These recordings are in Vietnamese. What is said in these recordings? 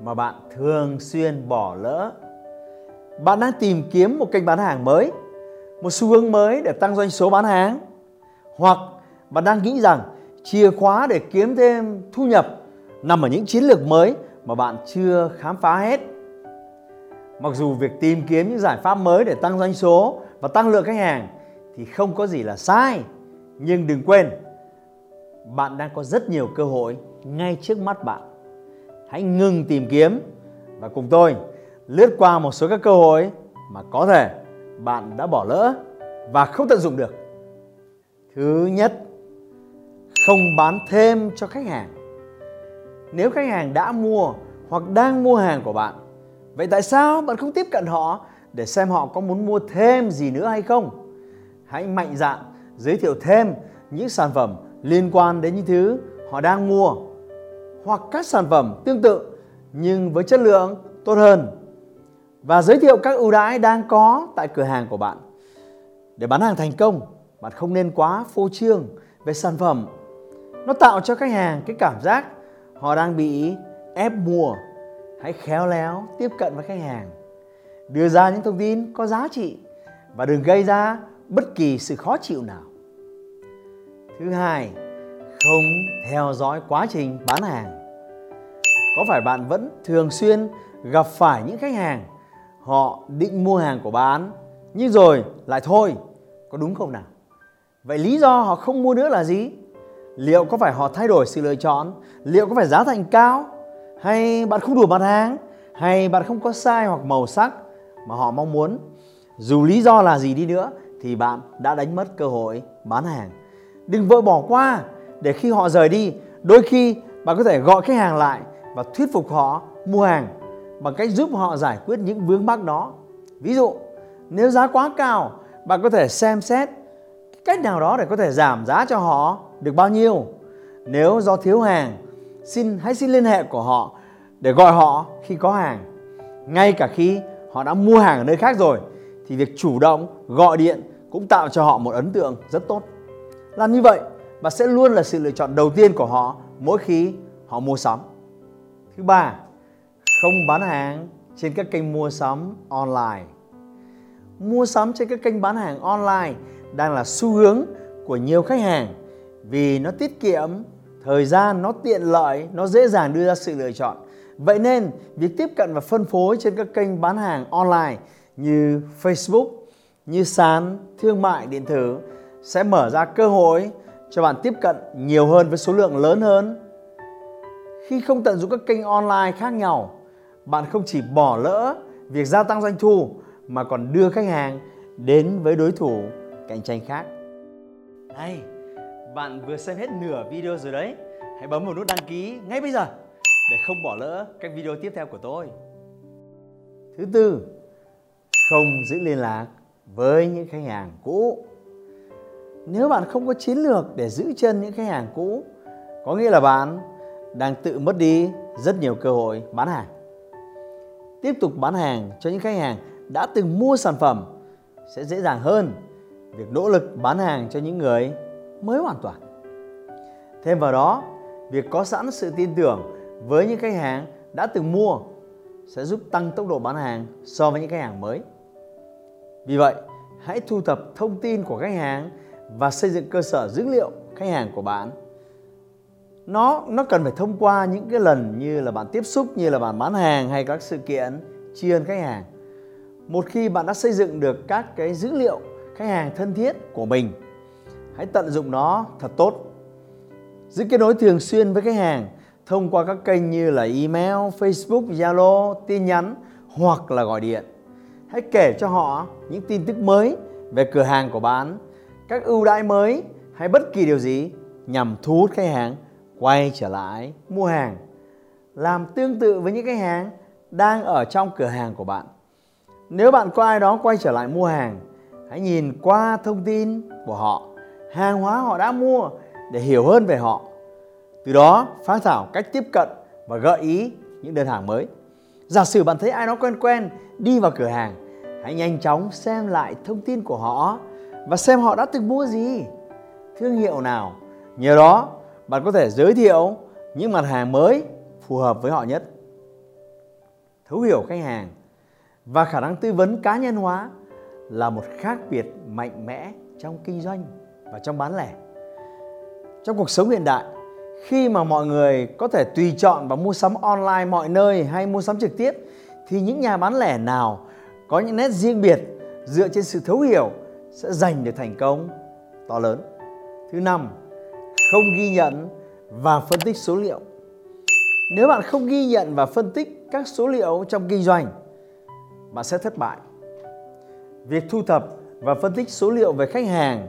mà bạn thường xuyên bỏ lỡ. Bạn đang tìm kiếm một kênh bán hàng mới, một xu hướng mới để tăng doanh số bán hàng, hoặc bạn đang nghĩ rằng chìa khóa để kiếm thêm thu nhập nằm ở những chiến lược mới mà bạn chưa khám phá hết. Mặc dù việc tìm kiếm những giải pháp mới để tăng doanh số và tăng lượng khách hàng thì không có gì là sai, nhưng đừng quên bạn đang có rất nhiều cơ hội ngay trước mắt bạn. Hãy ngừng tìm kiếm và cùng tôi lướt qua một số các cơ hội mà có thể bạn đã bỏ lỡ và không tận dụng được. Thứ nhất, không bán thêm cho khách hàng. Nếu khách hàng đã mua hoặc đang mua hàng của bạn, vậy tại sao bạn không tiếp cận họ để xem họ có muốn mua thêm gì nữa hay không? Hãy mạnh dạn giới thiệu thêm những sản phẩm liên quan đến những thứ họ đang mua hoặc các sản phẩm tương tự nhưng với chất lượng tốt hơn và giới thiệu các ưu đãi đang có tại cửa hàng của bạn. Để bán hàng thành công, bạn không nên quá phô trương về sản phẩm. Nó tạo cho khách hàng cái cảm giác họ đang bị ép mua. Hãy khéo léo tiếp cận với khách hàng. Đưa ra những thông tin có giá trị và đừng gây ra bất kỳ sự khó chịu nào. Thứ hai, không theo dõi quá trình bán hàng. Có phải bạn vẫn thường xuyên gặp phải những khách hàng họ định mua hàng của bạn nhưng rồi lại thôi, có đúng không nào? Vậy lý do họ không mua nữa là gì? Liệu có phải họ thay đổi sự lựa chọn? Liệu có phải giá thành cao? Hay bạn không đủ mặt hàng? Hay bạn không có size hoặc màu sắc mà họ mong muốn? Dù lý do là gì đi nữa thì bạn đã đánh mất cơ hội bán hàng. Đừng vội bỏ qua để khi họ rời đi, đôi khi bạn có thể gọi khách hàng lại và thuyết phục họ mua hàng bằng cách giúp họ giải quyết những vướng mắc đó. Ví dụ, nếu giá quá cao, bạn có thể xem xét cách nào đó để có thể giảm giá cho họ được bao nhiêu. Nếu do thiếu hàng, xin hãy xin liên hệ của họ để gọi họ khi có hàng. Ngay cả khi họ đã mua hàng ở nơi khác rồi thì việc chủ động gọi điện cũng tạo cho họ một ấn tượng rất tốt. Làm như vậy, và sẽ luôn là sự lựa chọn đầu tiên của họ mỗi khi họ mua sắm. Thứ ba, không bán hàng trên các kênh mua sắm online. Mua sắm trên các kênh bán hàng online đang là xu hướng của nhiều khách hàng vì nó tiết kiệm thời gian, nó tiện lợi, nó dễ dàng đưa ra sự lựa chọn. Vậy nên, việc tiếp cận và phân phối trên các kênh bán hàng online như Facebook, như sàn thương mại điện tử sẽ mở ra cơ hội cho bạn tiếp cận nhiều hơn với số lượng lớn hơn. Khi không tận dụng các kênh online khác nhau, bạn không chỉ bỏ lỡ việc gia tăng doanh thu mà còn đưa khách hàng đến với đối thủ cạnh tranh khác. Hay, bạn vừa xem hết nửa video rồi đấy. Hãy bấm vào nút đăng ký ngay bây giờ để không bỏ lỡ các video tiếp theo của tôi. Thứ tư, không giữ liên lạc với những khách hàng cũ. Nếu bạn không có chiến lược để giữ chân những khách hàng cũ, có nghĩa là bạn đang tự mất đi rất nhiều cơ hội bán hàng. Tiếp tục bán hàng cho những khách hàng đã từng mua sản phẩm sẽ dễ dàng hơn việc nỗ lực bán hàng cho những người mới hoàn toàn. Thêm vào đó, việc có sẵn sự tin tưởng với những khách hàng đã từng mua sẽ giúp tăng tốc độ bán hàng so với những khách hàng mới. Vì vậy, hãy thu thập thông tin của khách hàng và xây dựng cơ sở dữ liệu khách hàng của bạn. Nó nó cần phải thông qua những cái lần như là bạn tiếp xúc như là bạn bán hàng hay các sự kiện tri ân khách hàng. Một khi bạn đã xây dựng được các cái dữ liệu khách hàng thân thiết của mình hãy tận dụng nó thật tốt. Giữ kết nối thường xuyên với khách hàng thông qua các kênh như là email, Facebook, Zalo, tin nhắn hoặc là gọi điện. Hãy kể cho họ những tin tức mới về cửa hàng của bạn, các ưu đãi mới hay bất kỳ điều gì nhằm thu hút khách hàng quay trở lại mua hàng. làm tương tự với những khách hàng đang ở trong cửa hàng của bạn. Nếu bạn có ai đó quay trở lại mua hàng, hãy nhìn qua thông tin của họ, hàng hóa họ đã mua để hiểu hơn về họ. Từ đó phát thảo cách tiếp cận và gợi ý những đơn hàng mới. Giả sử bạn thấy ai đó quen quen đi vào cửa hàng, hãy nhanh chóng xem lại thông tin của họ và xem họ đã từng mua gì, thương hiệu nào. Nhờ đó, bạn có thể giới thiệu những mặt hàng mới phù hợp với họ nhất. Thấu hiểu khách hàng và khả năng tư vấn cá nhân hóa là một khác biệt mạnh mẽ trong kinh doanh và trong bán lẻ. Trong cuộc sống hiện đại, khi mà mọi người có thể tùy chọn và mua sắm online mọi nơi hay mua sắm trực tiếp thì những nhà bán lẻ nào có những nét riêng biệt dựa trên sự thấu hiểu sẽ giành được thành công to lớn. Thứ năm, không ghi nhận và phân tích số liệu. Nếu bạn không ghi nhận và phân tích các số liệu trong kinh doanh, bạn sẽ thất bại. Việc thu thập và phân tích số liệu về khách hàng,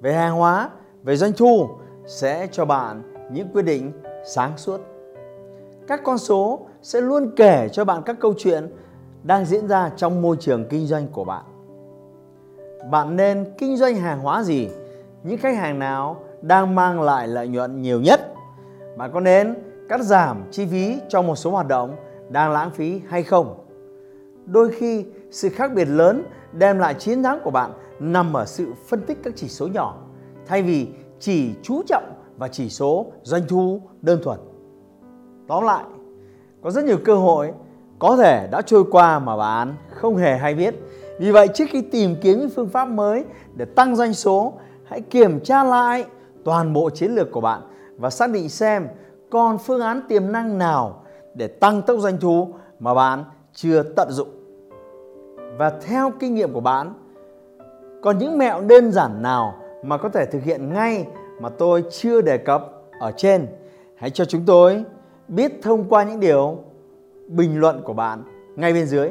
về hàng hóa, về doanh thu sẽ cho bạn những quyết định sáng suốt. Các con số sẽ luôn kể cho bạn các câu chuyện đang diễn ra trong môi trường kinh doanh của bạn. Bạn nên kinh doanh hàng hóa gì? Những khách hàng nào đang mang lại lợi nhuận nhiều nhất? Bạn có nên cắt giảm chi phí cho một số hoạt động đang lãng phí hay không? Đôi khi sự khác biệt lớn đem lại chiến thắng của bạn nằm ở sự phân tích các chỉ số nhỏ thay vì chỉ chú trọng và chỉ số doanh thu đơn thuần. Tóm lại, có rất nhiều cơ hội có thể đã trôi qua mà bạn không hề hay biết. Vì vậy trước khi tìm kiếm những phương pháp mới để tăng doanh số, hãy kiểm tra lại toàn bộ chiến lược của bạn và xác định xem còn phương án tiềm năng nào để tăng tốc doanh thu mà bạn chưa tận dụng. Và theo kinh nghiệm của bạn, còn những mẹo đơn giản nào mà có thể thực hiện ngay mà tôi chưa đề cập ở trên? Hãy cho chúng tôi biết thông qua những điều bình luận của bạn ngay bên dưới.